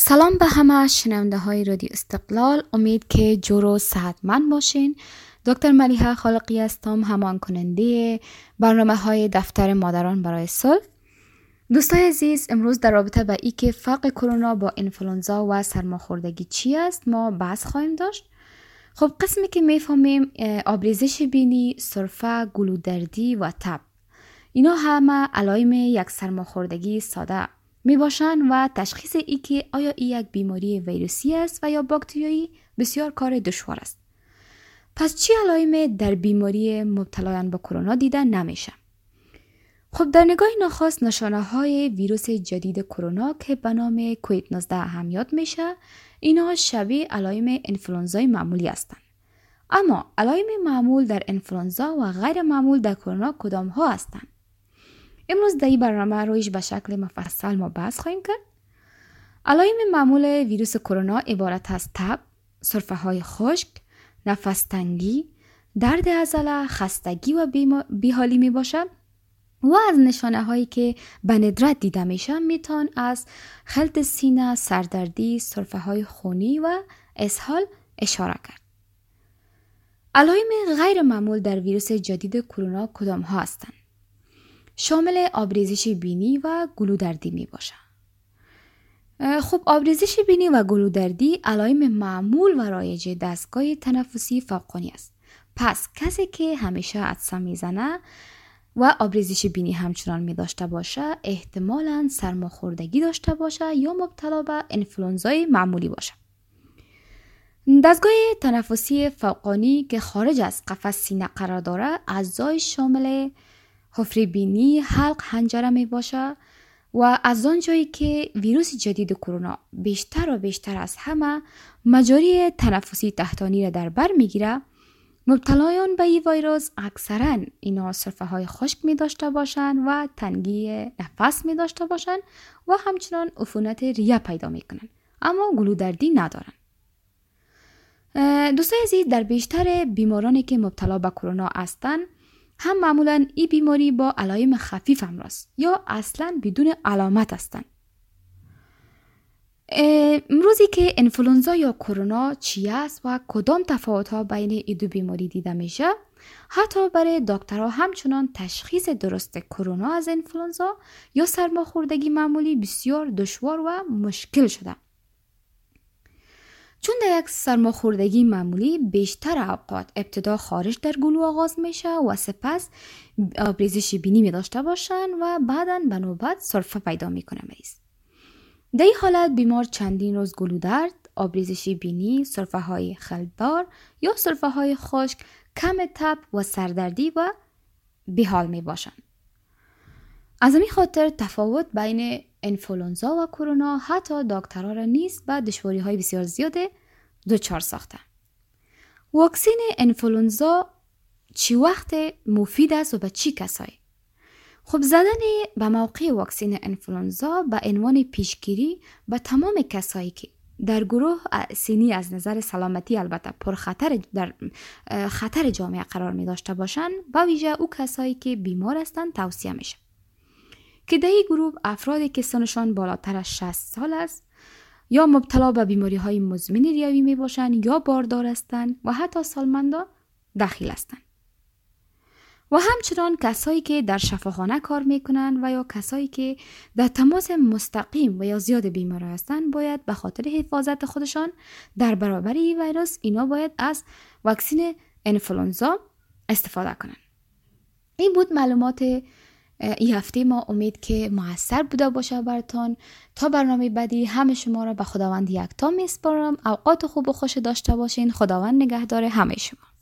سلام به همه شنونده های رادیو استقلال. امید که جور و صحتمند باشین. دکتر ملیحه خالقی هستم همان کننده برنامه های دفتر مادران برای صلح. دوستای عزیز امروز در رابطه با ای که فرق کرونا با انفلونزا و سرماخوردگی چی است ما بحث خواهیم داشت. خب قسمی که می‌فهمیم آبریزش بینی سرفه گلودردی و تب. اینا همه علائم یک سرماخوردگی ساده. می باشند و تشخیص ای که آیا ای یک بیماری ویروسی است و یا باکتریایی بسیار کار دشوار است. پس چی علائم در بیماری مبتلایان به کرونا دیده نمیشه؟ خب در نگاه نخواست نشانه های ویروس جدید کرونا که به نام کویت 19 هم یاد میشه اینا شبیه علائم انفلانزای معمولی هستند. اما علائم معمول در انفلانزا و غیر معمول در کرونا کدام ها هستند؟ امروز در این برنامه رویش به شکل مفصل ما بحث خواهیم کرد. علائم معمول ویروس کرونا عبارت از تب صرفه های خشک نفس تنگی درد عضله خستگی و بیحالی می باشد و از نشانه هایی که به ندرت دیده میشن میتون از خلط سینه سردردی صرفه های خونی و اسهال اشاره کرد. علائم غیر معمول در ویروس جدید کرونا کدام ها هستند؟ شامل آبریزش بینی و گلودردی می باشد. خب آبریزش بینی و گلودردی علائم معمول و رایج دستگاه تنفسی فوقانی است. پس کسی که همیشه عدسه می‌زنه و آبریزش بینی همچنان می داشته باشه احتمالا سرماخوردگی داشته باشه یا مبتلا به انفلونزای معمولی باشه. دستگاه تنفسی فوقانی که خارج از قفس سینه قرار داره اعضای شامل حفره بینی حلق هنجره می باشه و از آن جایی که ویروس جدید کرونا بیشتر و بیشتر از همه مجاری تنفسی تحتانی را در بر می‌گیره مبتلایان به این ویروس اکثرا اینا صرفه های خشک می داشته باشند و تنگی نفس می داشته باشند و همچنان عفونت ریه پیدا می کنند اما گلودردی ندارن. دوستای عزیز در بیشتر بیمارانی که مبتلا به کرونا هستند هم معمولا این بیماری با علائم خفیف هم راست یا اصلا بدون علامت هستند. امروزی که انفلونزا یا کرونا چی است و کدام تفاوت ها بین این دو بیماری دیده میشه حتی برای دکترها همچنان تشخیص درست کرونا از انفلونزا یا سرماخوردگی معمولی بسیار دشوار و مشکل شده چون در یک سرماخوردگی معمولی بیشتر اوقات ابتدا خارج در گلو آغاز میشه و سپس آبریزش بینی می داشته باشن و بعدا به نوبت سرفه پیدا می‌کنه مریض در این حالت بیمار چندین روز گلو درد آبریزش بینی سرفه های خلدار یا سرفه های خشک کم تب و سردردی و بیحال می باشن. از این خاطر تفاوت بین انفلونزا و کرونا حتی دکترها را نیست و دشواری های بسیار زیاد دچار ساخته واکسین انفلونزا چی وقت مفید است و به چی کسایی؟ خب زدن به موقع واکسین انفلونزا به عنوان پیشگیری به تمام کسایی که در گروه سینی از نظر سلامتی البته پر خطر در خطر جامعه قرار می داشته باشند با ویژه او کسایی که بیمار هستند توصیه میشه. که این گروه افرادی که سنشان بالاتر از 60 سال است یا مبتلا به بیماری های مزمن ریوی می باشند یا باردار هستند و حتی سالمندا داخل هستند. و همچنان کسایی که در شفاخانه کار می‌کنند و یا کسایی که در تماس مستقیم و یا زیاد بیمار هستند باید به خاطر حفاظت خودشان در برابر این ویروس اینا باید از واکسین انفلونزا استفاده کنند. این بود معلومات این هفته ما امید که موثر بوده باشه برتان تا برنامه بعدی همه شما را به خداوند یکتا میسپارم. اوقات خوب و خوش داشته باشین. خداوند نگهدار همه شما.